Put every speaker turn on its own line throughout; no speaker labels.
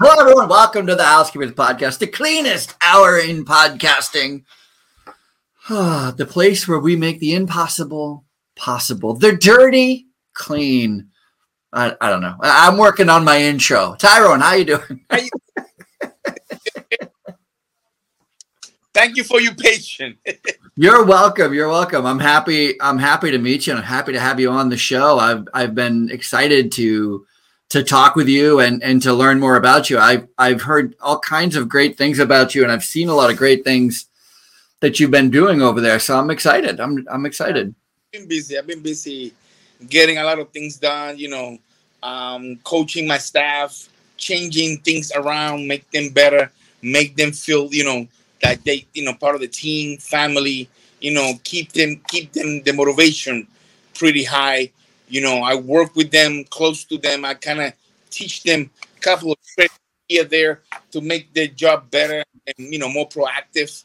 Hello, everyone. Welcome to the Housekeepers Podcast, the cleanest hour in podcasting. the place where we make the impossible possible. The dirty clean. I, I don't know. I, am working on my intro. Tyrone, how you doing?
Thank you for your patience.
You're welcome. You're welcome. I'm happy. I'm happy to meet you, and I'm happy to have you on the show. I've I've been excited to to talk with you and and to learn more about you. I've I've heard all kinds of great things about you, and I've seen a lot of great things that you've been doing over there. So I'm excited. I'm I'm excited.
I've been busy. I've been busy getting a lot of things done. You know, um, coaching my staff, changing things around, make them better, make them feel you know that they you know part of the team, family. You know, keep them keep them the motivation pretty high you know, I work with them, close to them. I kind of teach them a couple of tricks here there to make their job better and you know more proactive.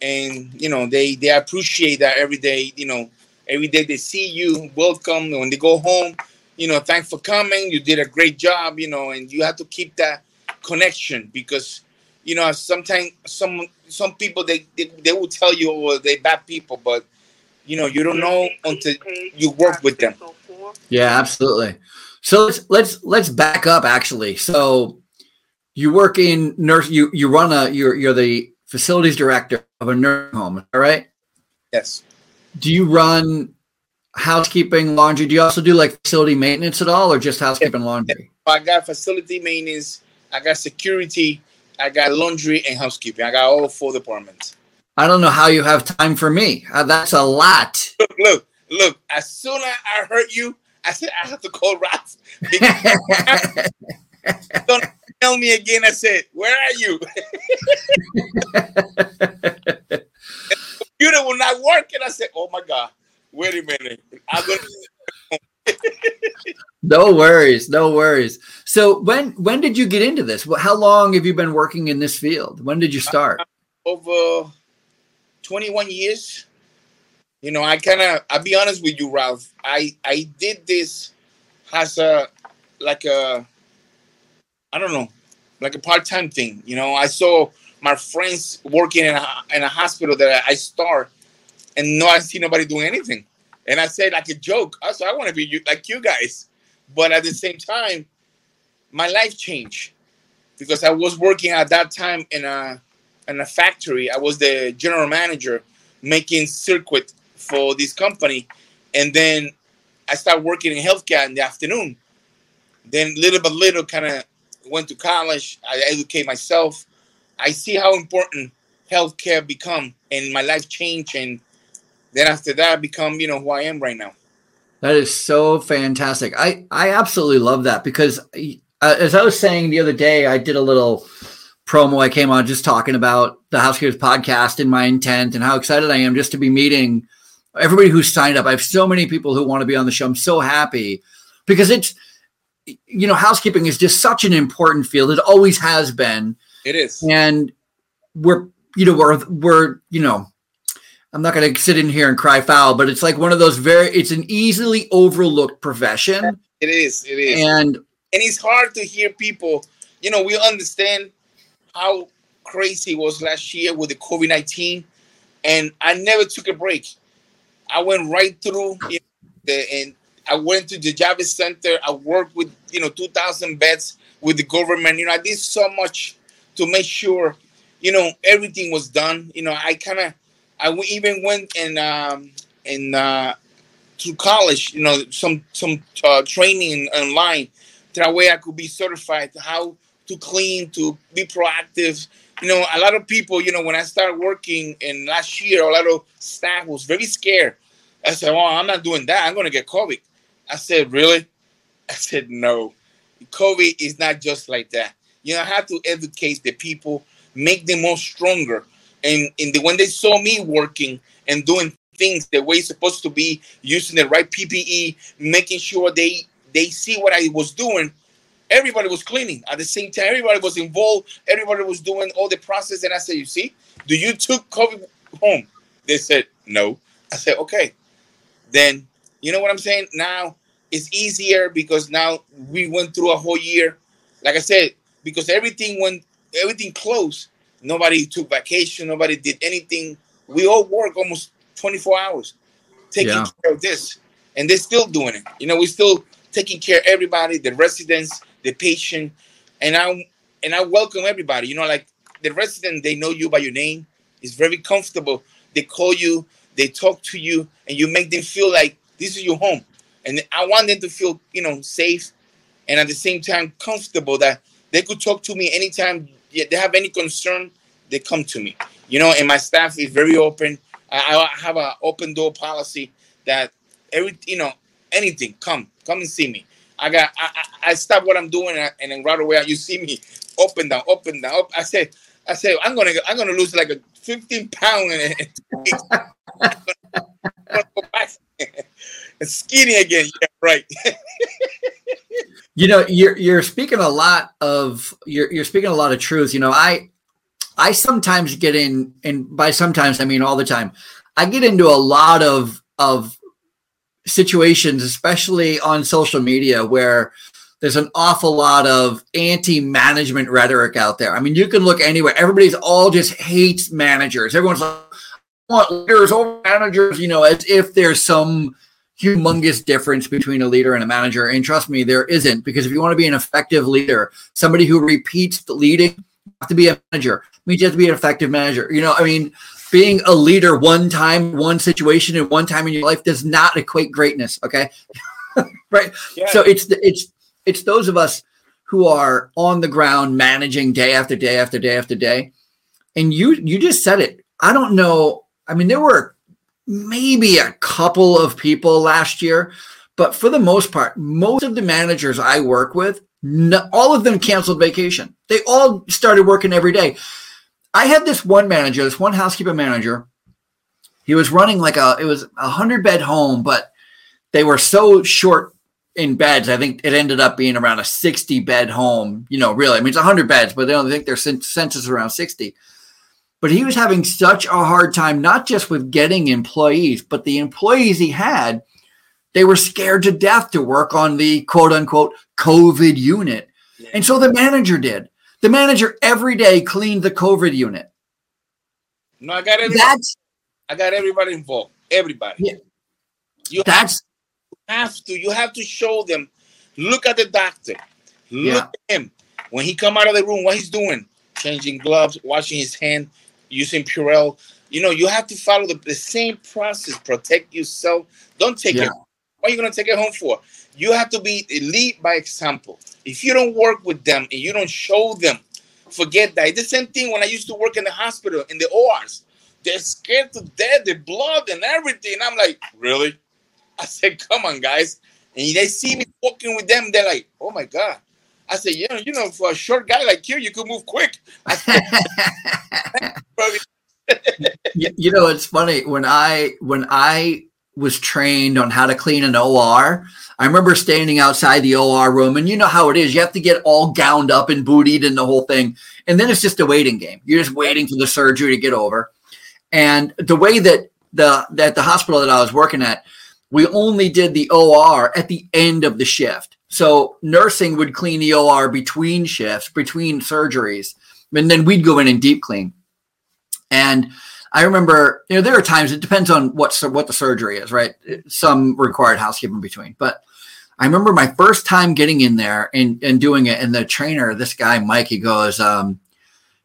And you know, they they appreciate that every day. You know, every day they see you, welcome. When they go home, you know, thanks for coming. You did a great job. You know, and you have to keep that connection because you know sometimes some some people they they, they will tell you oh, they're bad people, but you know you don't know until you work with them.
Yeah, absolutely. So let's let's let's back up actually. So you work in nurse you you run a you're you're the facilities director of a nursing home, all right?
Yes.
Do you run housekeeping, laundry? Do you also do like facility maintenance at all or just housekeeping laundry?
I got facility maintenance, I got security, I got laundry and housekeeping. I got all four departments.
I don't know how you have time for me. Uh, that's a lot.
Look, look, look. As soon as I heard you, I said I have to call Ross. Don't tell me again. I said, "Where are you?" the computer will not work, and I said, "Oh my god, wait a minute." I'm gonna.
no worries, no worries. So when when did you get into this? How long have you been working in this field? When did you start?
Over 21 years you know, I kind of, I'll be honest with you, Ralph. I I did this as a like a, I don't know, like a part time thing. You know, I saw my friends working in a, in a hospital that I start, and no, I see nobody doing anything. And I said like a joke, I said I want to be you, like you guys, but at the same time, my life changed because I was working at that time in a in a factory. I was the general manager making circuit for this company, and then I started working in healthcare in the afternoon. Then little by little, kind of went to college. I educate myself. I see how important healthcare become, and my life changed. And then after that, I become you know who I am right now.
That is so fantastic. I I absolutely love that because uh, as I was saying the other day, I did a little promo. I came on just talking about the Housekeepers podcast and my intent and how excited I am just to be meeting everybody who signed up. I have so many people who want to be on the show. I'm so happy because it's, you know, housekeeping is just such an important field. It always has been.
It is.
And we're, you know, we're, we're, you know, I'm not going to sit in here and cry foul, but it's like one of those very, it's an easily overlooked profession.
It is. It is.
And,
and it's hard to hear people, you know, we understand how crazy it was last year with the COVID 19. And I never took a break. I went right through you know, the and I went to the Javits Center. I worked with you know 2,000 beds with the government. You know, I did so much to make sure you know everything was done. You know, I kind of I even went and um, and uh, to college. You know, some some uh, training online that way I could be certified how to clean, to be proactive. You know, a lot of people, you know, when I started working in last year, a lot of staff was very scared I said, Well, I'm not doing that. I'm going to get COVID. I said, Really? I said, No. COVID is not just like that. You know, I have to educate the people, make them more stronger. And, and the, when they saw me working and doing things the way it's supposed to be, using the right PPE, making sure they they see what I was doing, everybody was cleaning at the same time. Everybody was involved. Everybody was doing all the process. And I said, "You see, do you took COVID home?" They said, "No." I said, "Okay, then you know what I'm saying? Now it's easier because now we went through a whole year. Like I said, because everything went, everything closed. Nobody took vacation. Nobody did anything. We all work almost 24 hours taking
Yeah.
care of this, and they're still doing it. You know, we're still taking care of everybody, the residents, the patient, and I and I welcome everybody. You know, like the resident, they know you by your name. It's very comfortable. They call you, they talk to you, and you make them feel like this is your home. And I want them to feel, you know, safe and at the same time comfortable that they could talk to me anytime they have any concern, they come to me. You know, and my staff is very open. I, I have an open door policy that every you know anything come come and see me. I got I, I, I stop what I'm doing and, and then right away you see me open down, and down. Up. I said I said I'm gonna I'm gonna lose like a 15 pound in gonna and skinny again. Yeah, right.
You know, you're you're speaking a lot of you're you're speaking a lot of truth. You know, I I sometimes get in, and by sometimes I mean all the time. I get into a lot of of situations, especially on social media, where there's an awful lot of anti-management rhetoric out there. I mean, you can look anywhere. Everybody's all just hates managers. Everyone's like, "I want leaders over managers, you know, as if there's some humongous difference between a leader and a manager. And trust me, there isn't. Because if you want to be an effective leader, somebody who repeats the leading, you have to be a manager. It means you have to be an effective manager. You know, I mean, being a leader one time, one situation, and one time in your life does not equate greatness. Okay, right?
Yeah.
So it's it's it's those of us who are on the ground managing day after day after day after day. And you you just said it. I don't know. I mean, there were maybe a couple of people last year, but for the most part, most of the managers I work with, no, all of them canceled vacation. They all started working every day. I had this one manager, this one housekeeper manager. He was running like a it was a hundred bed home, but they were so short in beds. I think it ended up being around a 60 bed home. You know, really. I mean, it's 100 beds, but they don't think their census is around 60. But he was having such a hard time, not just with getting employees, but the employees he had, they were scared to death to work on the quote unquote COVID unit. And so the manager did. The manager every day cleaned the COVID unit.
no, I got everybody.
That's
I got everybody involved. Everybody.
Yeah.
You
that's
have to. You have to show them. Look at the doctor. Look
Yeah.
at him. When he come out of the room, what he's doing? Changing gloves, washing his hand, using Purell. You know, you have to follow the, the same process. Protect yourself. Don't take
Yeah.
it. What are you gonna take it home for? You have to be lead by example. If you don't work with them and you don't show them, forget that. It's the same thing when I used to work in the hospital in the ORs. They're scared to death, the blood and everything. I'm like, really? I said, come on, guys. And they see me walking with them, they're like, oh my God. I said, yeah, you know, for a short guy like you, you could move quick. Said,
you, you know it's funny when i when i was trained on how to clean an or i remember standing outside the or room and you know how it is you have to get all gowned up and bootied and the whole thing and then it's just a waiting game you're just waiting for the surgery to get over and the way that the that the hospital that i was working at we only did the or at the end of the shift. So nursing would clean the or between shifts between surgeries and then we'd go in and deep clean. And I remember, you know, there are times it depends on what what the surgery is, right? Some required housekeeping between, but I remember my first time getting in there and, and doing it, and the trainer, this guy Mike, he goes, um,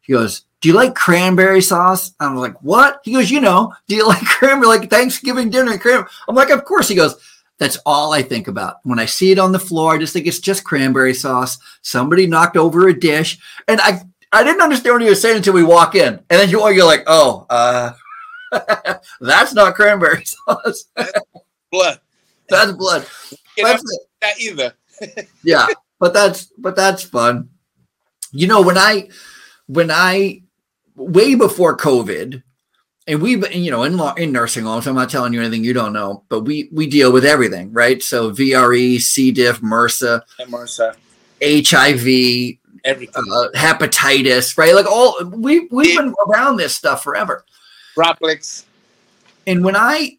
he goes, "Do you like cranberry sauce?" I'm like, "What?" He goes, "You know, do you like cranberry like Thanksgiving dinner and cranberry?" I'm like, "Of course." He goes, "That's all I think about when I see it on the floor. I just think it's just cranberry sauce. Somebody knocked over a dish, and I I didn't understand what he was saying until we walk in, and then you you're like, oh, uh, that's not cranberry sauce.
blood.
that's blood. That's
that either.
Yeah, but that's but that's fun. You know, when I when I way before COVID, and we've been, you know, in law in nursing homes, I'm not telling you anything you don't know, but we we deal with everything, right? So VRE, C. diff, MRSA,
MRSA,
HIV,
everything.
uh, hepatitis, right? Like all we we've been around this stuff forever.
Droplets.
And when I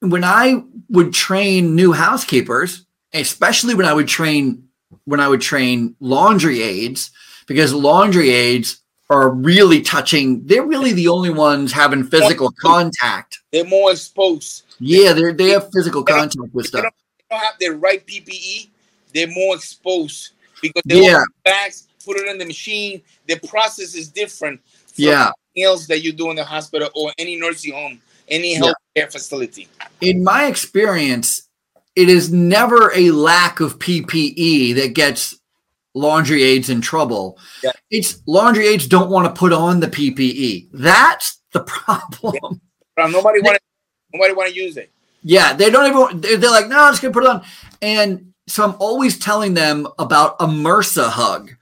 when I would train new housekeepers, especially when I would train when I would train laundry aides, because laundry aides are really touching. They're really the only ones having physical contact.
They're more exposed.
Yeah, they they have physical contact with stuff.
they don't have the right PPE. They're more exposed because they
Yeah.
bags, put it in the machine. The process is different. from
Yeah.
else that you do in the hospital or any nursing home, any
Yeah.
healthcare facility.
In my experience, it is never a lack of PPE that gets laundry aides in trouble.
Yeah.
It's laundry aides don't want to put on the PPE. That's the problem.
But nobody want to. Nobody want to use it.
Yeah, they don't even. They're, they're like, no, I'm just gonna put it on. And so I'm always telling them about a MRSA hug,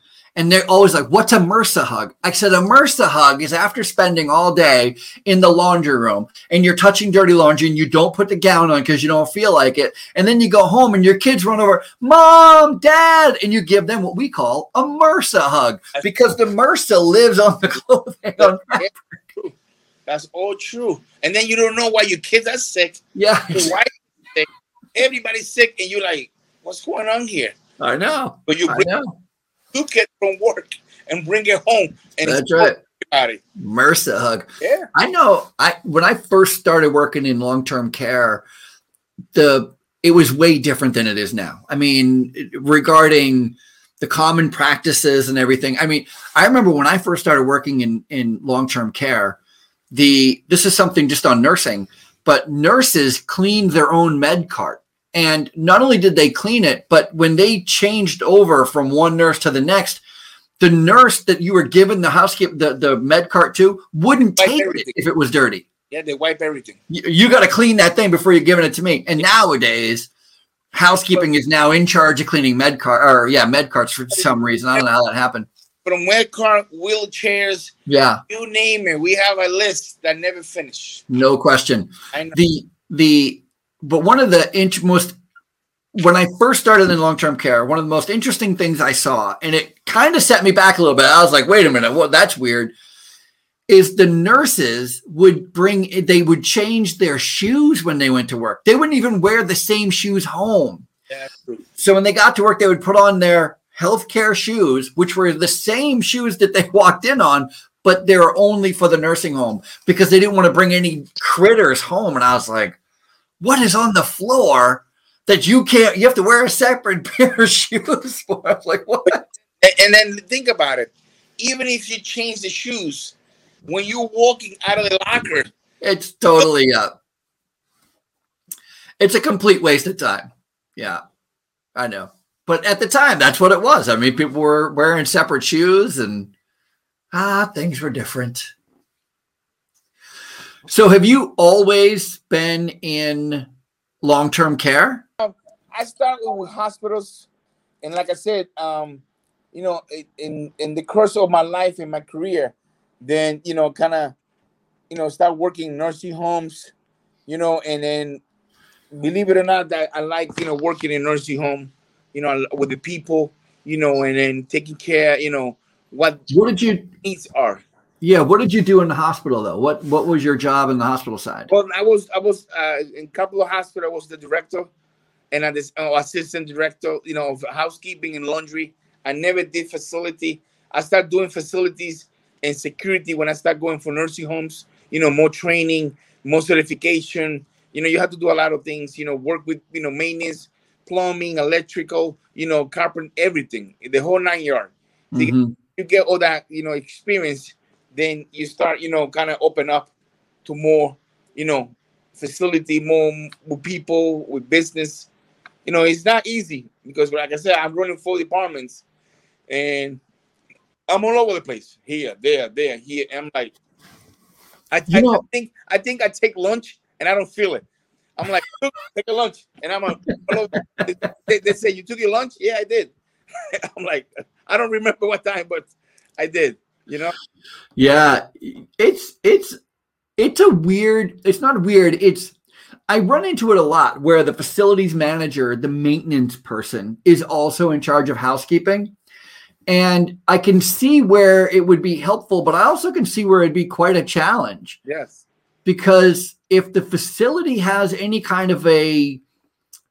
and they're always like, "What's a MRSA hug?" I said, "A MRSA hug is after spending all day in the laundry room, and you're touching dirty laundry, and you don't put the gown on because you don't feel like it, and then you go home, and your kids run over, mom, dad, and you give them what we call a MRSA hug because the MRSA lives on the clothing. On,
That's all true. And then you don't know why your kids are sick.
yeah,
Your wife is sick. Everybody's sick, and you're like, "What's going on here?"
I know.
But you bring two kids from work and bring it home, and
That's right.
everybody.
MRSA hug.
Yeah.
I know. I when I first started working in long term care, the it was way different than it is now. I mean, regarding the common practices and everything. I mean, I remember when I first started working in in long term care. The this is something just on nursing, but nurses cleaned their own med cart. And not only did they clean it, but when they changed over from one nurse to the next, the nurse that you were given the housekeeper the, the med cart to wouldn't
Wipe
take it if it was dirty.
Yeah, they wipe everything.
You, you got to clean that thing before you're giving it to me. And nowadays, housekeeping is now in charge of cleaning med cart or yeah, med carts for some reason. I don't know how that happened.
From wet car, wheelchairs,
Yeah,
you name it. We have a list that never finish.
no question.
I know.
The the but one of the int- most when I first started in long term care, one of the most interesting things I saw, and it kind of set me back a little bit. I was like, wait a minute, well, that's weird. Is the nurses would bring, they would change their shoes when they went to work. They wouldn't even wear the same shoes home.
Yeah.
So when they got to work, they would put on their healthcare shoes, which were the same shoes that they walked in on, but they were only for the nursing home because they didn't want to bring any critters home. And I was like, what is on the floor that you can't, you have to wear a separate pair of shoes for? I was like, what?
And, and then think about it. Even if you change the shoes, when you're walking out of the locker,
It's totally, up it's a complete waste of time. Yeah, I know. But at the time, that's what it was. I mean, people were wearing separate shoes and ah, things were different. So, have you always been in long term care?
I started with hospitals, and like I said, um, you know, in in the course of my life and my career, then you know, kind of, you know, start working in nursing homes, you know, and then believe it or not, that I like you know working in nursing home, you know, with the people, you know, and then taking care, you know, what
What did you,
needs are.
Yeah, what did you do in the hospital though? What What was your job in the hospital side?
Well, I was I was uh, in a couple of hospitals. I was the director, and I this uh, assistant director, you know, of housekeeping and laundry. I never did facility. I started doing facilities and security when I started going for nursing homes. You know, more training, more certification. You know, you have to do a lot of things. You know, work with you know maintenance, plumbing, electrical. You know, carpet, everything, the whole nine yard
Mhm.
you get all that you know experience then you start you know kind of open up to more you know facility more with people with business. You know it's not easy because like i said i'm running four departments and i'm all over the place here there there here and i'm like I, I, I think i think i take lunch and i don't feel it. I'm like "Look, take a lunch and i'm a, they, they say you took your lunch? Yeah i did. I'm like i don't remember what time but i did you know
Yeah, it's it's it's a weird. It's not weird. It's I run into it a lot where the facilities manager, the maintenance person, is also in charge of housekeeping, and I can see where it would be helpful, but I also can see where it'd be quite a challenge
yes
because if the facility has any kind of a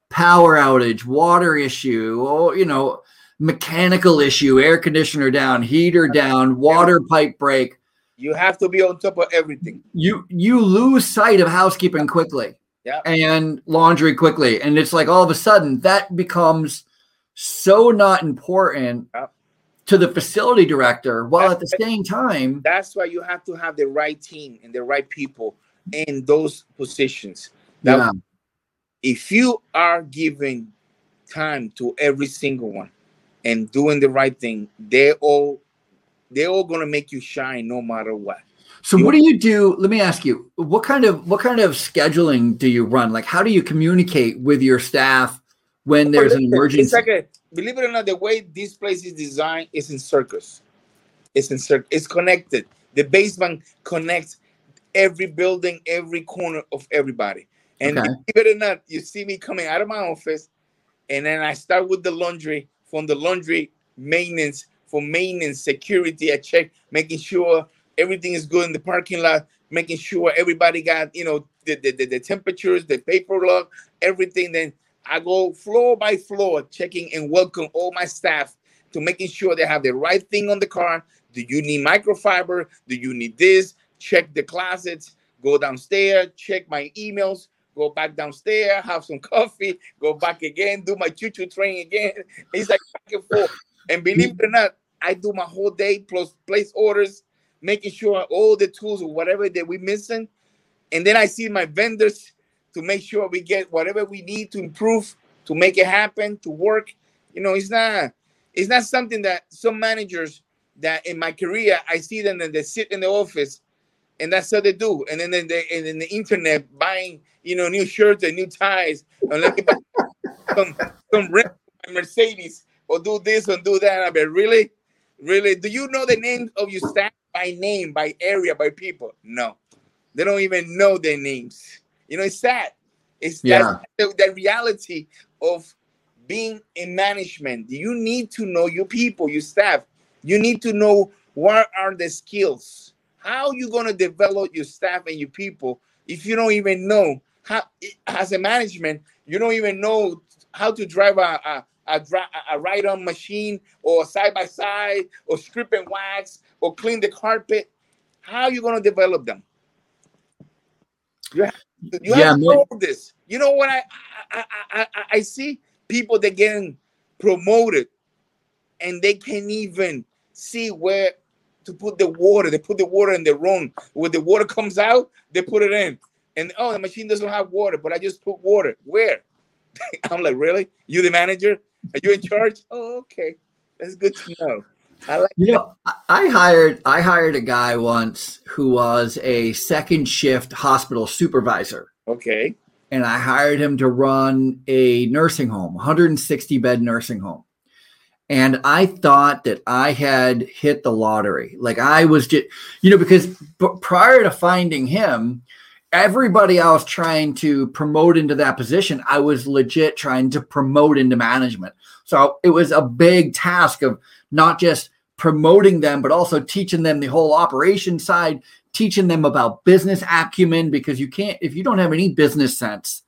power outage, water issue, or you know, mechanical issue, air conditioner down, heater down, water pipe break.
You have to be on top of everything.
You you lose sight of housekeeping quickly.
Yeah.
And laundry quickly. And it's like all of a sudden that becomes so not important
Yeah.
to the facility director while at the same time
That's why you have to have the right team and the right people in those positions. That
yeah,
if you are giving time to every single one and doing the right thing, they're all they're all gonna make you shine no matter what.
So what do you do? Let me ask you, what kind of what kind of scheduling do you run? Like how do you communicate with your staff when there's an emergency?
It's like a believe it or not, the way this place is designed is in circus. It's in circle. It's connected. The basement connects every building, every corner of everybody. And
Okay.
believe it or not, you see me coming out of my office, and then I start with the laundry. From the laundry, maintenance. For maintenance, security, I check, making sure everything is good in the parking lot, making sure everybody got you know the the, the, the temperatures, the paper log, everything. Then I go floor by floor, checking and welcome all my staff to making sure they have the right thing on the car. Do you need microfiber? Do you need this? Check the closets, go downstairs, check my emails, go back downstairs, have some coffee, go back again, do my choo-choo train again. It's like back and forth. And believe it or not, I do my whole day plus place orders, making sure all the tools or whatever that we're missing. And then I see my vendors to make sure we get whatever we need to improve to make it happen to work you know it's not it's not something that some managers that in my career i see them and they sit in the office and that's how they do and then they and then the internet buying you know new shirts and new ties and me some some mercedes or do this and do that i mean really really do you know the names of your staff by name by area by people no they don't even know their names you know, it's sad. It's
Yeah.
that's the, the reality of being in management. You need to know your people, your staff. You need to know what are the skills. How are you gonna develop your staff and your people if you don't even know how? As a management, you don't even know how to drive a a, a, a ride-on machine or side by side or strip and wax or clean the carpet. How are you gonna develop them? You have, you
Yeah,
have to know this. You know what I I, I I I see people that getting promoted and they can't even see where to put the water. They put the water in the room. When the water comes out, they put it in. And oh, the machine doesn't have water, but I just put water. Where? I'm like, really? You the manager? Are you in charge? Oh, okay. That's good to know. I like
You know, I- I hired I hired a guy once who was a second shift hospital supervisor,
okay.
and I hired him to run a nursing home, 160 bed nursing home. And I thought that I had hit the lottery. Like I was just, you know, because b- prior to finding him, everybody I was trying to promote into that position, I was legit trying to promote into management. So it was a big task of not just promoting them, but also teaching them the whole operation side, teaching them about business acumen, because you can't, if you don't have any business sense,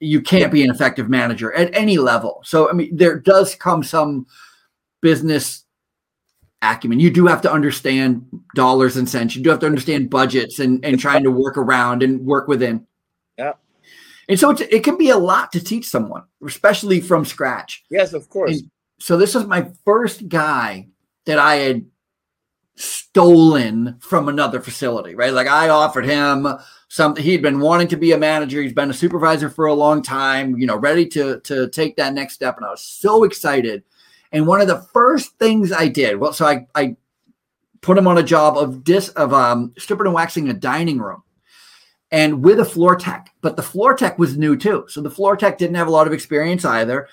you can't be an effective manager at any level. So, I mean, there does come some business acumen. You do have to understand dollars and cents. You do have to understand budgets and, and trying to work around and work within.
Yeah.
And so it's, it can be a lot to teach someone, especially from scratch.
Yes, of course.
And so this was my first guy that I had stolen from another facility, right? Like I offered him something. He'd been wanting to be a manager. He's been a supervisor for a long time, you know, ready to to take that next step. And I was so excited. And one of the first things I did, well, so I I put him on a job of dis of um stripping and waxing a dining room and with a floor tech, but the floor tech was new too. So the floor tech didn't have a lot of experience either.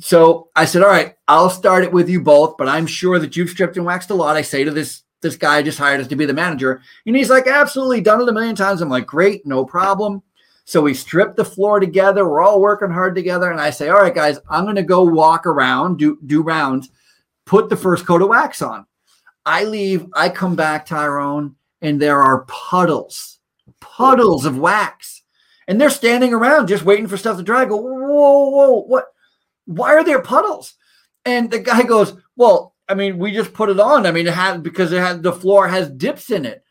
So I said, all right, I'll start it with you both, but I'm sure that you've stripped and waxed a lot. I say to this this guy just hired us to be the manager, and he's like, absolutely, done it a million times. I'm like, great, no problem. So we strip the floor together. We're all working hard together, and I say, all right, guys, I'm going to go walk around, do do rounds, put the first coat of wax on. I leave. I come back, Tyrone, and there are puddles, puddles of wax, and they're standing around just waiting for stuff to dry. I go, whoa, whoa, what? why are there puddles? And the guy goes, Well, I mean, we just put it on. I mean, it had because it had the floor has dips in it.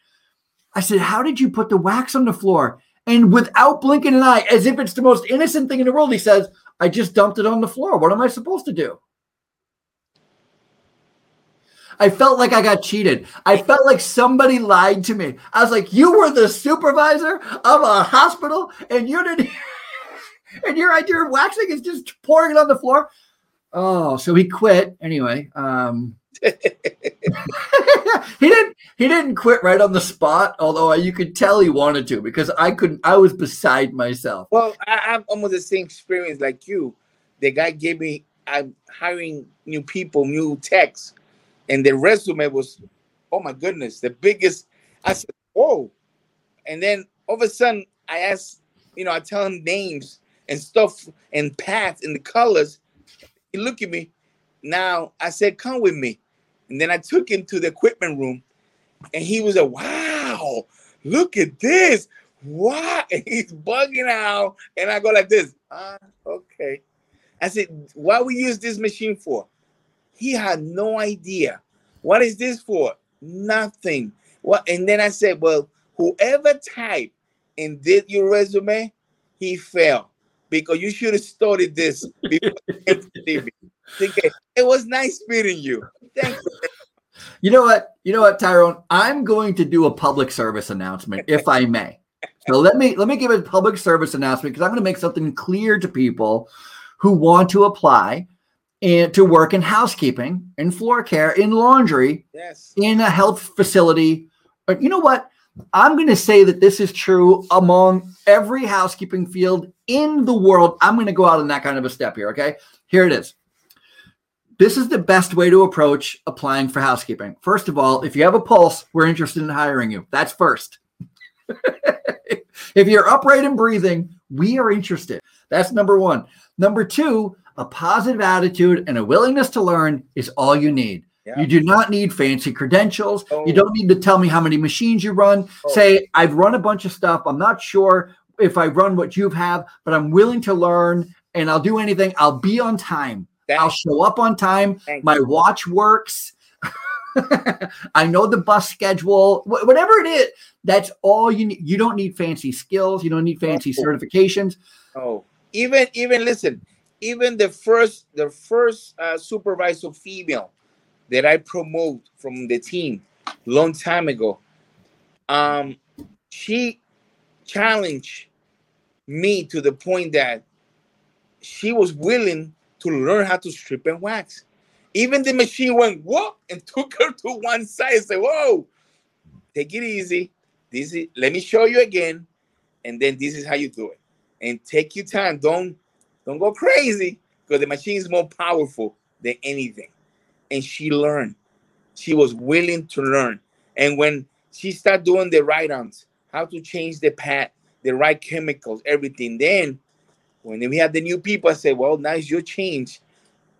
I said, How did you put the wax on the floor? And without blinking an eye, as if it's the most innocent thing in the world, he says, I just dumped it on the floor. What am I supposed to do? I felt like I got cheated. I felt like somebody lied to me. I was like, "You were the supervisor of a hospital, and you didn't, and your idea of waxing is just pouring it on the floor." Oh, so he quit anyway. Um, he didn't. He didn't quit right on the spot. Although you could tell he wanted to because I couldn't. I was beside myself.
Well, I have almost the same experience like you. The guy gave me. I'm hiring new people, new techs and the resume was, oh my goodness, the biggest. I said, whoa. And then all of a sudden, I asked, you know, I tell him names and stuff and paths and the colors. He looked at me. Now I said, come with me. And then I took him to the equipment room and he was like, wow, look at this. Wow. And he's bugging out. And I go like this. Ah, okay. I said, what we use this machine for? He had no idea. What is this for? Nothing. What? And then I said, well, whoever typed and did your resume, he failed because you should have started this before It was nice meeting you. Thank you.
You know what? You know what, Tyrone? I'm going to do a public service announcement, if I may. So let me let me give a public service announcement because I'm going to make something clear to people who want to apply and to work in housekeeping, in floor care, in laundry,
yes.
in a health facility. But you know what? I'm going to say that this is true among every housekeeping field in the world. I'm going to go out on that kind of a step here. Okay. Here it is. This is the best way to approach applying for housekeeping. First of all, if you have a pulse, we're interested in hiring you. That's first. if you're upright and breathing, we are interested. That's number one. Number two, a positive attitude and a willingness to learn is all you need. Yeah. You do not need fancy credentials. Oh. You don't need to tell me how many machines you run. Oh. Say, I've run a bunch of stuff. I'm not sure if I run what you have, but I'm willing to learn and I'll do anything. I'll be on time. Thanks. I'll show up on time. My watch works. I know the bus schedule, whatever it is. That's all you need. You don't need fancy skills. You don't need fancy oh. certifications.
Oh, even even listen even the first the first uh, supervisor female that I promote from the team long time ago, um, she challenged me to the point that she was willing to learn how to strip and wax. Even the machine went what and took her to one side and said, "Whoa, take it easy. This is let me show you again, and then this is how you do it. And take your time. Don't don't go crazy because the machine is more powerful than anything. And she learned. She was willing to learn. And when she started doing the ride-ons, how to change the pad, the right chemicals, everything, then when we had the new people, I said, well, now it's your change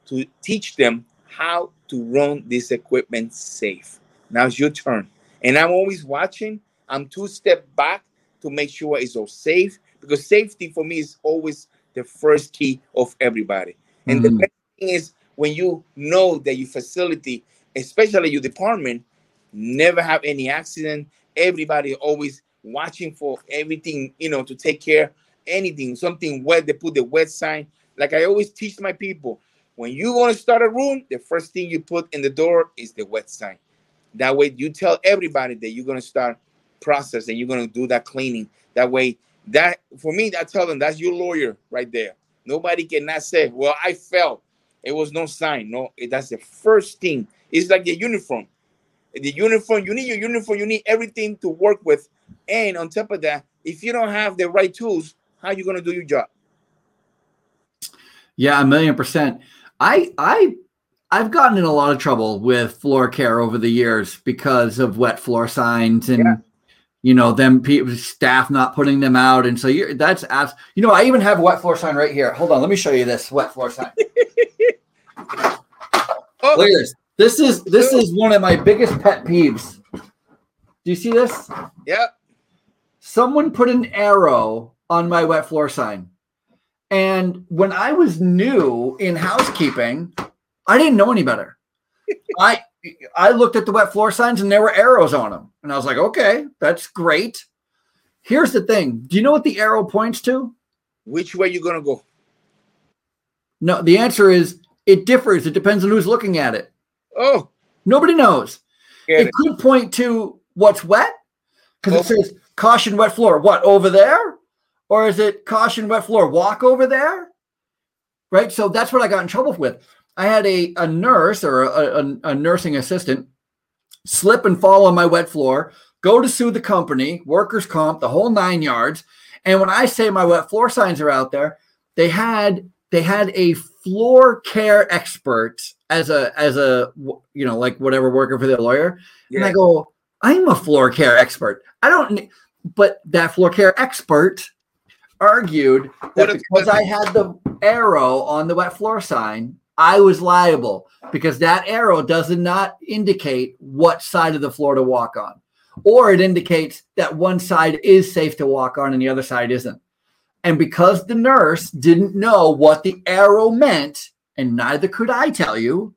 to teach them how to run this equipment safe. Now it's your turn. And I'm always watching. I'm two step back to make sure it's all safe because safety for me is always the first key of everybody. And mm-hmm. the best thing is when you know that your facility, especially your department, never have any accident. Everybody always watching for everything, you know, to take care anything, something wet, they put the wet sign. Like I always teach my people, when you want to start a room, the first thing you put in the door is the wet sign. That way you tell everybody that you're gonna start process and you're gonna do that cleaning. That way that for me, I tell them that's your lawyer right there. Nobody cannot say, "Well, I felt it was no sign." No, that's the first thing. It's like the uniform. The uniform, you need your uniform. You need everything to work with, and on top of that, if you don't have the right tools, how are you gonna do your job?
Yeah, a million percent. I I I've gotten in a lot of trouble with floor care over the years because of wet floor signs and yeah you know them people staff not putting them out. And so you that's as you know i even have a wet floor sign right here. Hold on let me show you this wet floor sign. Oh. look at this this is this is one of my biggest pet peeves. Do you see this?
Yeah.
Someone put an arrow on my wet floor sign. And when i was new in housekeeping I didn't know any better. I I looked at the wet floor signs and there were arrows on them. And I was like, okay, that's great. Here's the thing. Do you know what the arrow points to?
Which way you gonna go?
No, the answer is it differs. It depends on who's looking at it.
Oh,
Nobody knows. It
it.
could point to what's wet because it
oh.
says caution wet floor. What over there? Or is it caution wet floor? Walk over there? Right. So that's what I got in trouble with. I had a, a nurse or a, a, a nursing assistant slip and fall on my wet floor, go to sue the company, workers' comp, the whole nine yards. And when I say my wet floor signs are out there, they had they had a floor care expert as a as a you know like whatever working for their lawyer and I go, I'm a floor care expert. I don't, but that floor care expert argued that because I had the arrow on the wet floor sign, I was liable because that arrow does not indicate what side of the floor to walk on, or it indicates that one side is safe to walk on and the other side isn't. And because the nurse didn't know what the arrow meant, and neither could I tell you,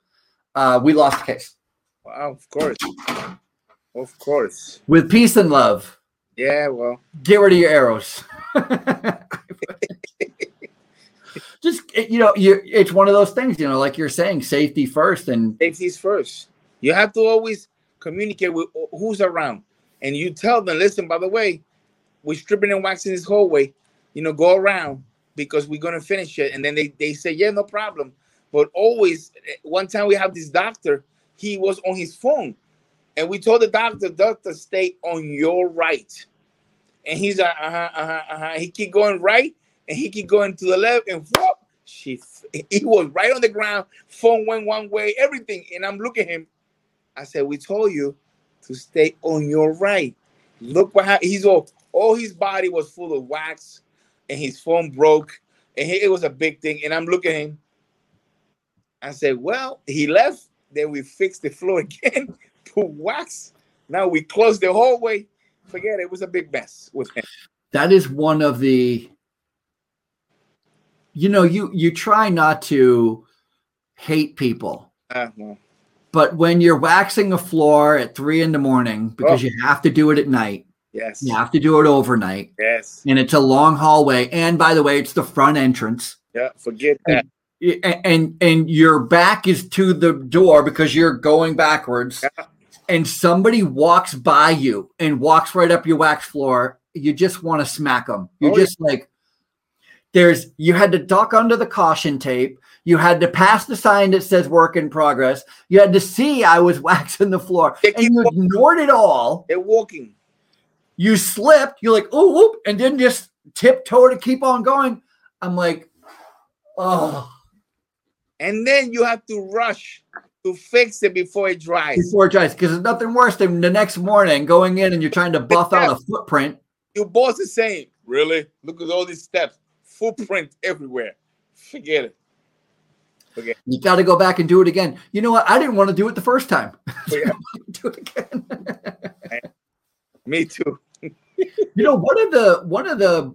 uh, we lost the case.
Wow, of course. Of course.
With peace and love.
Yeah, well,
get rid of your arrows. Just you know, you it's one of those things, you know, like you're saying, safety first, and
safety's first. You have to always communicate with who's around. And you tell them, listen, by the way, we're stripping and waxing this hallway. You know, go around because we're gonna finish it. And then they, they say, Yeah, no problem. But always one time we have this doctor, he was on his phone. And we told the doctor, doctor, stay on your right. And he's like, uh-huh, uh-huh, uh-huh. He keep going right and he keep going to the left and whoop, she he was right on the ground. Phone went one way, everything. And I'm looking at him. I said, We told you to stay on your right. Look what happened. He's all all his body was full of wax and his phone broke. And he- it was a big thing. And I'm looking him. I said, Well, he left. Then we fixed the floor again, put wax. Now we closed the hallway. Forget it. It was a big mess with him.
that is one of the you know, you you try not to hate people,
Uh, well,
but when you're waxing a floor at three in the morning because
Oh.
you have to do it at night,
yes.
you have to do it overnight,
Yes.
and it's a long hallway, and by the way, it's the front entrance.
Yeah. Forget that.
a- and and your back is to the door because you're going backwards
Yeah.
and somebody walks by you and walks right up your wax floor you just want to smack them you're
Oh, yeah.
just like there's you had to duck under the caution tape you had to pass the sign that says work in progress you had to see i was waxing the floor and you
walking.
ignored it all
They're walking.
you slipped you're like oh whoop, and then just tiptoe to keep on going i'm like oh
And then you have to rush to fix it before it dries.
before it dries because there's nothing worse than the next morning going in and you're trying to buff out a footprint.
Your boss is saying, Really? Look at all these steps. Footprint everywhere. Forget it.
You got to go back and do it again. You know what? I didn't want to do it the first time.
Oh, yeah.
do it again.
Me too.
you know, one of the one of the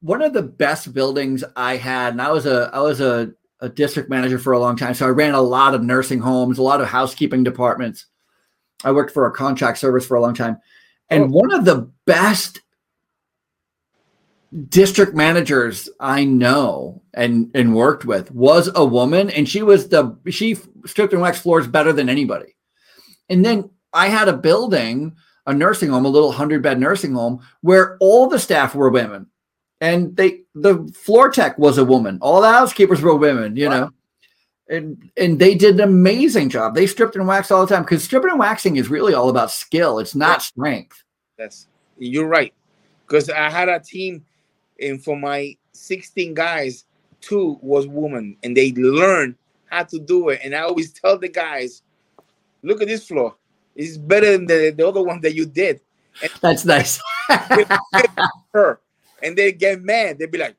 one of the best buildings I had, and I was a I was a, a district manager for a long time. So I ran a lot of nursing homes, a lot of housekeeping departments. I worked for a contract service for a long time. And
Oh.
one of the best district managers I know and and worked with was a woman, and she was the she stripped and waxed floors better than anybody. And then I had a building, a nursing home, a little hundred bed nursing home, where all the staff were women, and they the floor tech was a woman. All the housekeepers were women, you
Wow.
know. And, and they did an amazing job. They stripped and waxed all the time because stripping and waxing is really all about skill. It's not strength.
That's you're right. Because I had a team and for my 16 guys, two was woman, and they learned how to do it. And I always tell the guys, look at this floor. It's better than the, the other one that you did.
That's nice.
her and they get mad. They'd be like,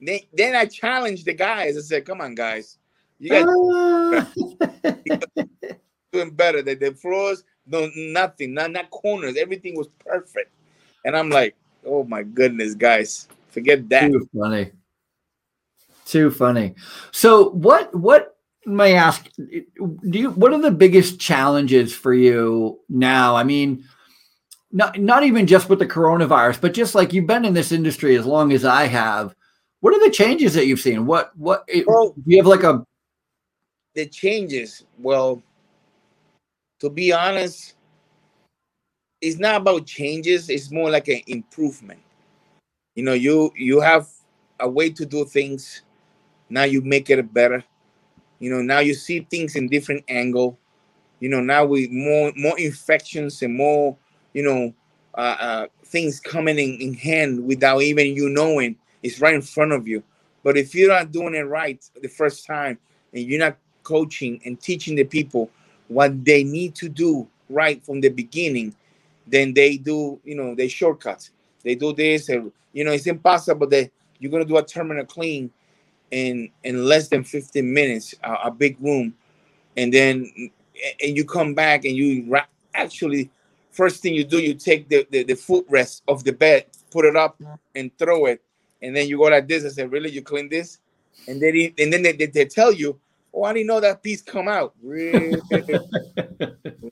they, then I challenged the guys. I said, come on, guys. You guys ah. doing better. The, the floors, no nothing, not not corners. Everything was perfect. And I'm like, oh my goodness, guys. Forget that.
Too funny. Too funny. So what what may I ask do you what are the biggest challenges for you now i mean not not even just with the coronavirus but just like you've been in this industry as long as i have what are the changes that you've seen what what well, do you have like a
the changes well to be honest it's not about changes it's more like an improvement you know you you have a way to do things now you make it better you know, now you see things in different angle. You know, now with more more infections and more, you know, uh, uh, things coming in, in hand without even you knowing. It's right in front of you. But if you're not doing it right the first time and you're not coaching and teaching the people what they need to do right from the beginning, then they do, you know, they shortcuts. They do this, and you know, it's impossible that you're gonna do a terminal clean in in less than 15 minutes uh, a big room. And then and you come back and you actually first thing you do you take the, the, the footrest of the bed put it up and throw it. And then you go like this and say really? You clean this? And then he, and then they, they, they tell you oh i didn't know that piece come out. Really?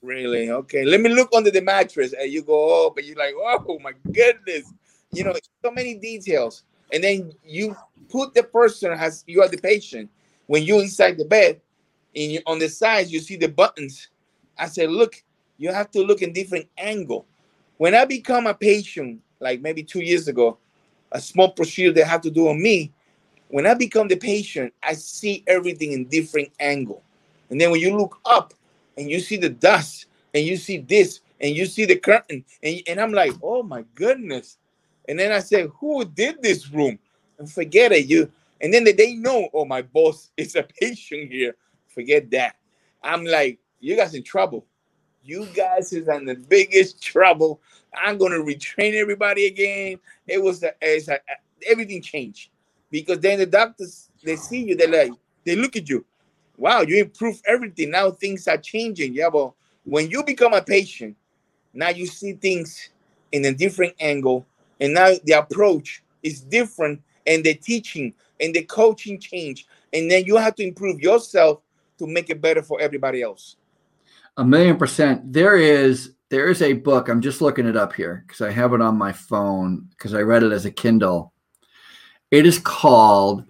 Really? Okay. Let me look under the mattress. And you go oh but you're like oh my goodness you know so many details. And then you put the person as you are the patient. When you inside the bed and you, on the sides you see the buttons. I said look you have to look in different angle. When i become a patient like maybe two years ago a small procedure they have to do on me when i become the patient i see everything in different angle. And then when you look up and you see the dust and you see this and you see the curtain and, and i'm like oh my goodness and then i said who did this room and forget it. You and then they know, oh, my boss is a patient here. Forget that. I'm like, you guys in trouble. You guys is in the biggest trouble. I'm gonna retrain everybody again. It was a, it's a, everything changed because then the doctors they see you, they like they look at you. Wow, you improve everything. Now things are changing. Yeah, but when you become a patient, now you see things in a different angle, and now the approach is different and the teaching and the coaching change. And then you have to improve yourself to make it better for everybody else.
A million percent. There is there is a book. I'm just looking it up here because I have it on my phone because I read it as a Kindle. It is called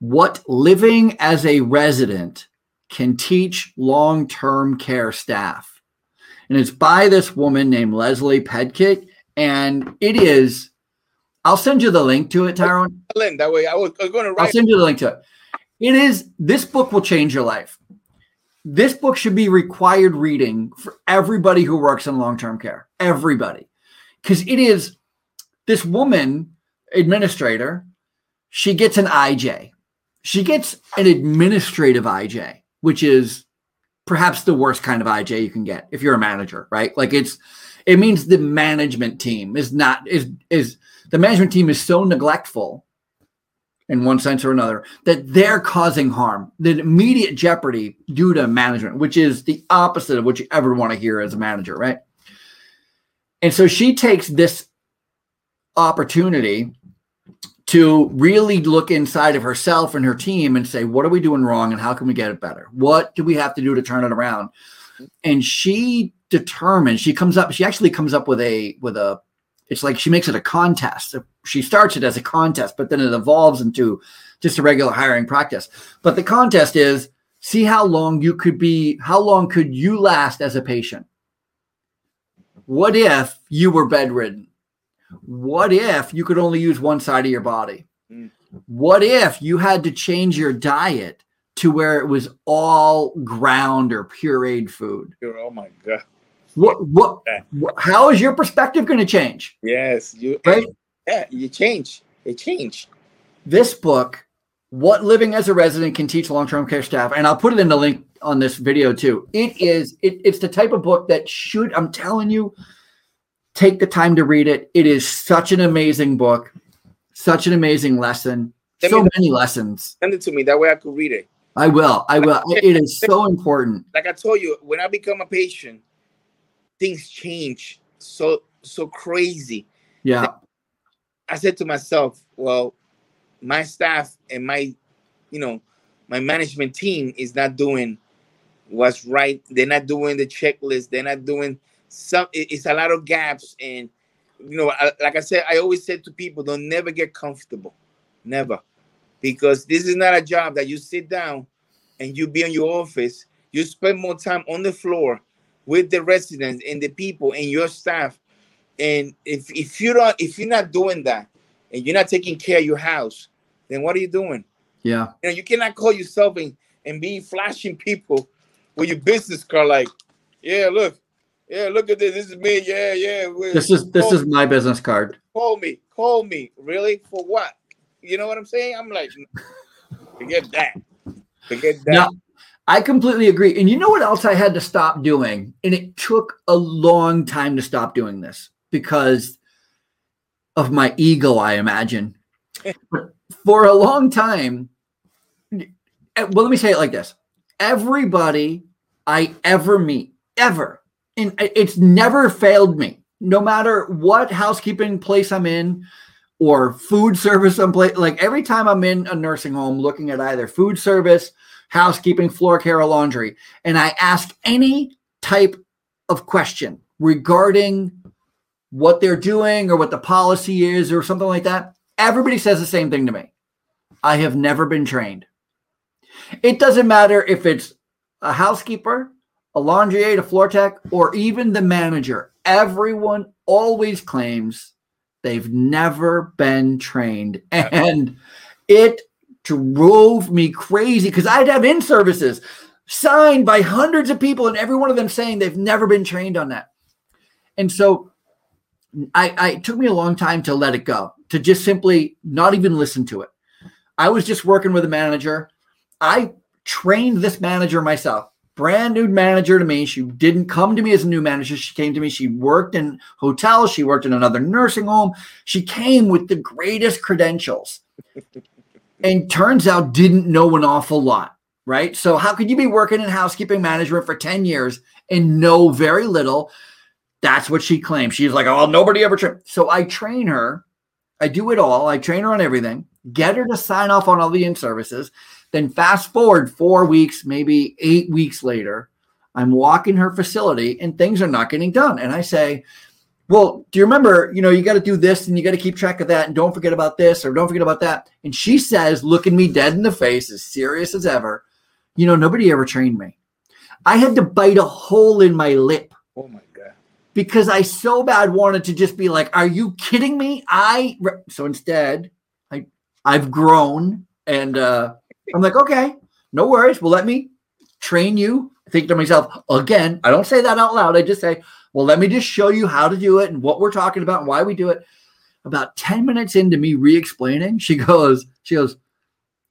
What Living as a Resident Can Teach Long Term Care Staff. And it's by this woman named Leslie Pedtke. And it is I'll send you the link to it, Tyrone.
Link that way. I was, I was going to
write. I'll send you the link to it. It is this book will change your life. This book should be required reading for everybody who works in long-term care. Everybody, because it is this woman administrator. She gets an IJ. She gets an administrative IJ, which is perhaps the worst kind of IJ you can get if you're a manager, right? Like it's it means the management team is not is is the management team is so neglectful in one sense or another that they're causing harm, the immediate jeopardy due to management, which is the opposite of what you ever want to hear as a manager, right? And so she takes this opportunity to really look inside of herself and her team and say, what are we doing wrong and how can we get it better? What do we have to do to turn it around? And she determined, she comes up, she actually comes up with a with a it's like she makes it a contest. She starts it as a contest, but then it evolves into just a regular hiring practice. But the contest is see how long you could be, how long could you last as a patient? What if you were bedridden? What if you could only use one side of your body? Mm. What if you had to change your diet to where it was all ground or pureed food?
Oh my God.
What, what, what how is your perspective going to change?
Yes, you right. Yeah, you change. It change.
This book, what living as a resident can teach long-term care staff, and I'll put it in the link on this video too. It is. It, it's the type of book that should. I'm telling you, take the time to read it. It is such an amazing book, such an amazing lesson. Send so many lessons.
Send it to me that way I could read it.
I will. I will. It is so important.
Like I told you, when I become a patient, things change so so crazy.
Yeah.
I said to myself, well, my staff and my, you know, my management team is not doing what's right. They're not doing the checklist. They're not doing some. It's a lot of gaps, and you know, like I said, I always said to people, don't never get comfortable, never, because this is not a job that you sit down and you be in your office. You spend more time on the floor with the residents and the people and your staff. And if if you don't, if you're not doing that, and you're not taking care of your house, then what are you doing?
Yeah.
You know, you cannot call yourself and, and be flashing people with your business card like, yeah, look, yeah, look at this. This is me. Yeah, yeah.
This is this is my business card.
Call me. Call me. Really? For what? You know what I'm saying? I'm like, forget that. Forget that.
Now, I completely agree. And you know what else I had to stop doing? And it took a long time to stop doing this because of my ego, I imagine. for a long time, eh, well, let me say it like this everybody I ever meet, ever, and it's never failed me, no matter what housekeeping place I'm in or food service I'm someplace. Like every time I'm in a nursing home looking at either food service, housekeeping, floor care, or laundry, and I ask any type of question regarding what they're doing or what the policy is or something like that, everybody says the same thing to me. I have never been trained. It doesn't matter if it's a housekeeper, a laundry aide, a floor tech, or even the manager. Everyone always claims they've never been trained. And it drove me crazy because I'd have in services signed by hundreds of people, and every one of them saying they've never been trained on that. And so I, I it took me a long time to let it go, to just simply not even listen to it. I was just working with a manager. I trained this manager myself, brand new manager to me. She didn't come to me as a new manager. She came to me. She worked in hotels. She worked in another nursing home. She came with the greatest credentials, and turns out didn't know an awful lot. Right. So how could you be working in housekeeping management for ten years and know very little? That's what she claims. She's like, oh, nobody ever trained. So I train her. I do it all. I train her on everything, get her to sign off on all the in services. Then fast forward four weeks, maybe eight weeks later, I'm walking her facility and things are not getting done. And I say, well, do you remember, you know, you got to do this and you got to keep track of that and don't forget about this or don't forget about that. And she says, looking me dead in the face, as serious as ever, you know, nobody ever trained me. I had to bite a hole in my lip.
Oh my God.
because I so bad wanted to just be like, "Are you kidding me?" I so instead, I I've grown and uh, I'm like, "Okay, no worries. Well, let me train you." I think to myself again. I don't say that out loud. I just say, "Well, let me just show you how to do it and what we're talking about and why we do it." About ten minutes into me re-explaining, she goes, "She goes,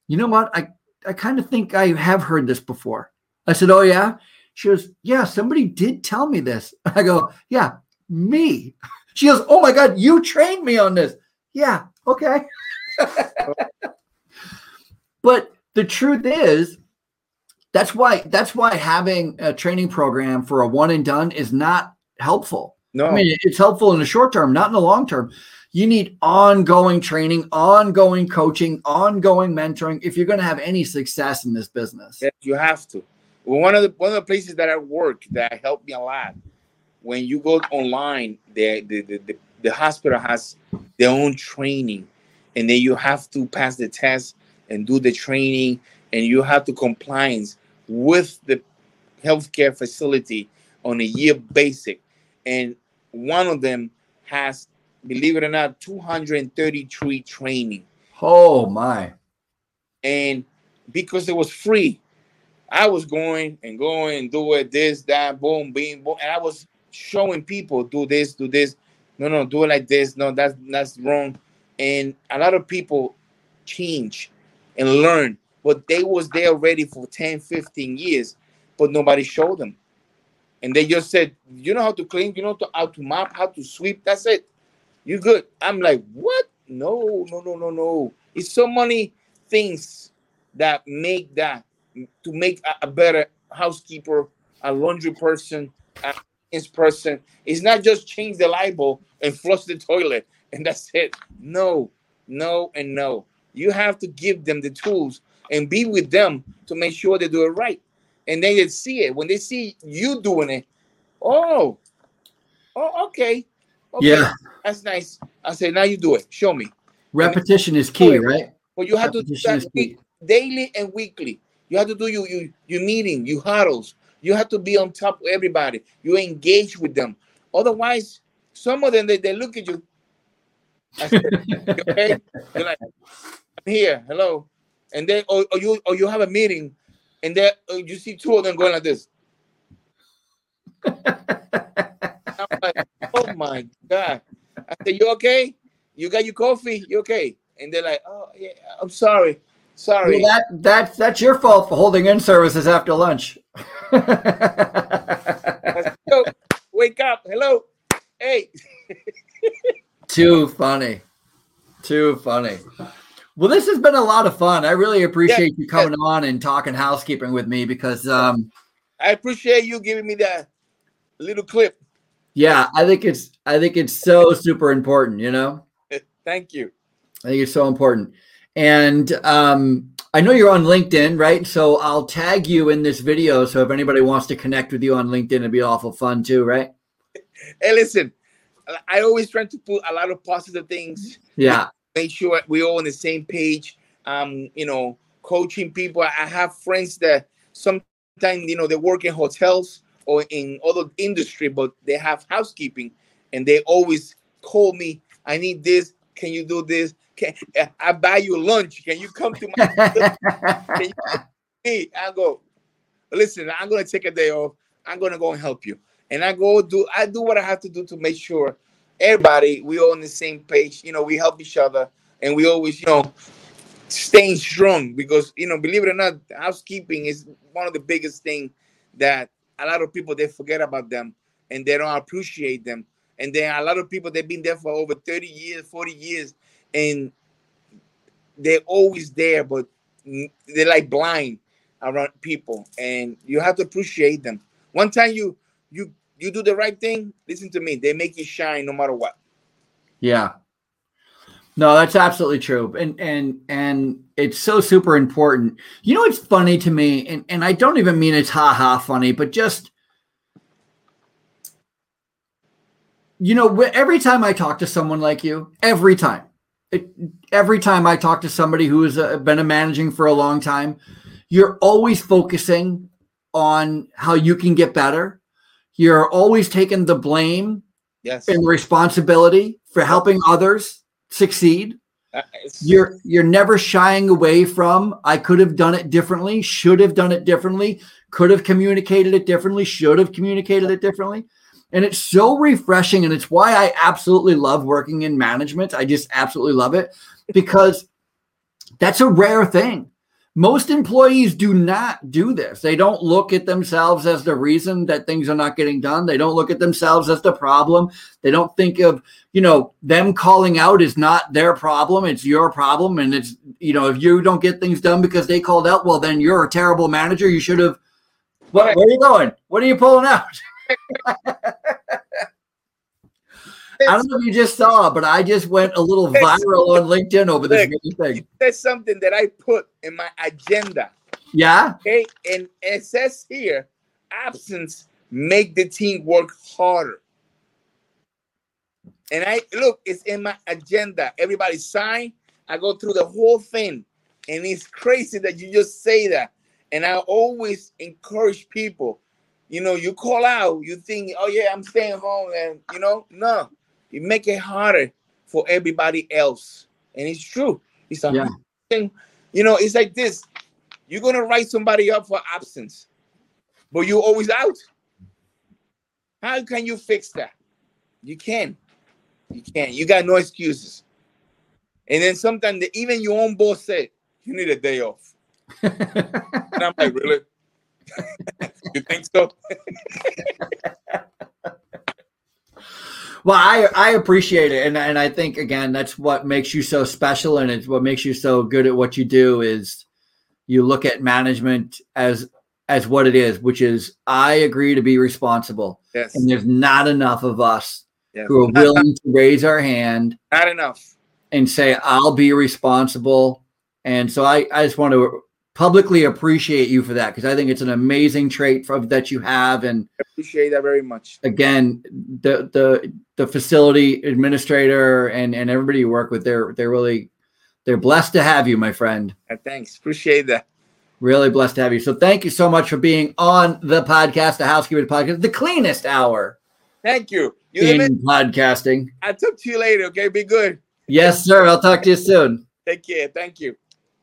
you know what? I I kind of think I have heard this before." I said, "Oh yeah." She goes, Yeah, somebody did tell me this. I go, Yeah, me. She goes, Oh my God, you trained me on this. Yeah, okay. but the truth is, that's why that's why having a training program for a one and done is not helpful.
No,
I mean it's helpful in the short term, not in the long term. You need ongoing training, ongoing coaching, ongoing mentoring if you're going to have any success in this business.
Yes, you have to. Well, one of the one of the places that I work that helped me a lot when you go online, the the, the, the, the hospital has their own training, and then you have to pass the test and do the training, and you have to compliance with the healthcare facility on a year basic, and one of them has, believe it or not, 233 training.
Oh my!
And because it was free, I was going and going and do it, this, that, boom, boom, boom. And I was showing people do this, do this. No, no, do it like this. No, that's that's wrong. And a lot of people change and learn, but they was there already for 10, 15 years, but nobody showed them. And they just said, you know how to clean, you know how to mop, how to sweep. That's it. You good. I'm like, what? No, no, no, no, no. It's so many things that make that to make a, a better housekeeper, a laundry person, a person. It's not just change the light bulb and flush the toilet and that's it. No, no, and no. You have to give them the tools and be with them to make sure they do it right. And they see it when they see you doing it. Oh, oh, okay, okay,
Yeah.
that's nice. I say now you do it. Show me.
Repetition is key, right?
But you have to do that daily and weekly. You have to do your you your meeting, you huddles. You have to be on top of everybody. You engage with them. Otherwise, some of them they, they look at you. I said, "You okay? You're like, I'm here. Hello. And then or, or you or you have a meeting, and then uh, you see two of them going like this. I'm like, oh my god. I said, you okay? You got your coffee? You okay? And they're like, oh yeah, I'm sorry, sorry.
Well, that that's that's your fault for holding in services after lunch.
Said, wake up. Hello. Hey.
Too funny. Too funny. Well, this has been a lot of fun. I really appreciate you coming on and talking housekeeping with me because um
I appreciate you giving me that little clip.
yeah, I think it's I think it's so super important, you know?
Thank you.
I think it's so important. And um I know you're on LinkedIn, right? So I'll tag you in this video. So if anybody wants to connect with you on LinkedIn, it'd be awful fun too, right?
Hey, listen, I- I always try to put a lot of positive things,
Yeah.
Make sure we're all on the same page. Um, you know, coaching people. I have friends that sometimes, you know, they work in hotels or in other industry, but they have housekeeping and they always call me, I need this. Can you do this? Can I buy you lunch? Can you come to my hey, I go, listen, I'm gonna take a day off. I'm gonna go and help you. And I go do I do what I have to do to make sure everybody we all on the same page. You know, we help each other and we always, you know, staying strong because you know, believe it or not, housekeeping is one of the biggest thing that a lot of people they forget about them and they don't appreciate them. And then a lot of people they've been there for over 30 years, 40 years, and they're always there, but they're like blind around people, and you have to appreciate them. One time you you you do the right thing, listen to me, they make you shine no matter what.
Yeah. No, that's absolutely true. And and and it's so super important. You know what's funny to me, and, and I don't even mean it's ha ha funny, but just you know, every time I talk to someone like you, every time, it, every time I talk to somebody who has uh, been a managing for a long time, you're always focusing on how you can get better. You're always taking the blame
Yes.
and responsibility for helping others succeed.
Uh,
You're you're never shying away from I could have done it differently, should have done it differently, could have communicated it differently, should have communicated it differently. And it's so refreshing and it's why I absolutely love working in management. I just absolutely love it because that's a rare thing. Most employees do not do this. They don't look at themselves as the reason that things are not getting done. They don't look at themselves as the problem. They don't think of, you know, them calling out is not their problem. It's your problem. And it's, you know, if you don't get things done because they called out, well, then you're a terrible manager. You should have. What, where are you going? What are you pulling out? I don't know if you just saw, but I just went a little viral on LinkedIn over this very thing.
That's something that I put in my agenda.
Yeah.
Okay, and it says here, absence make the team work harder. And I look, it's in my agenda. Everybody sign. I go through the whole thing, and it's crazy that you just say that. And I always encourage people. You know, you call out, you think, oh yeah, I'm staying home, and you know, no, you make it harder for everybody else. And it's true. It's a
Yeah.
thing. You know, it's like this. You're gonna write somebody up for absence, but you're always out. How can you fix that? You can. You can. You got no excuses. And then sometimes the, even your own boss said, you need a day off. And I'm like, really? you think so?
Well, I I appreciate it, and and I think again that's what makes you so special, and it's what makes you so good at what you do. Is you look at management as as what it is, which is I agree to be responsible,
Yes.
and there's not enough of us
yes.
who are willing to raise our hand
Not enough.
and say I'll be responsible. And so I I just want to publicly appreciate you for that because I think it's an amazing trait from, that you have. And
I appreciate that very much.
Again, the the the facility administrator and and everybody you work with, they're they're really they're blessed to have you, my friend.
Uh, thanks, appreciate that.
Really blessed to have you. So thank you so much for being on the podcast, the Housekeepers Podcast, the cleanest hour.
Thank you.
You in podcasting.
I'll talk to you later. Okay, be good.
Yes, sir. I'll talk to you soon.
Take care. Thank you.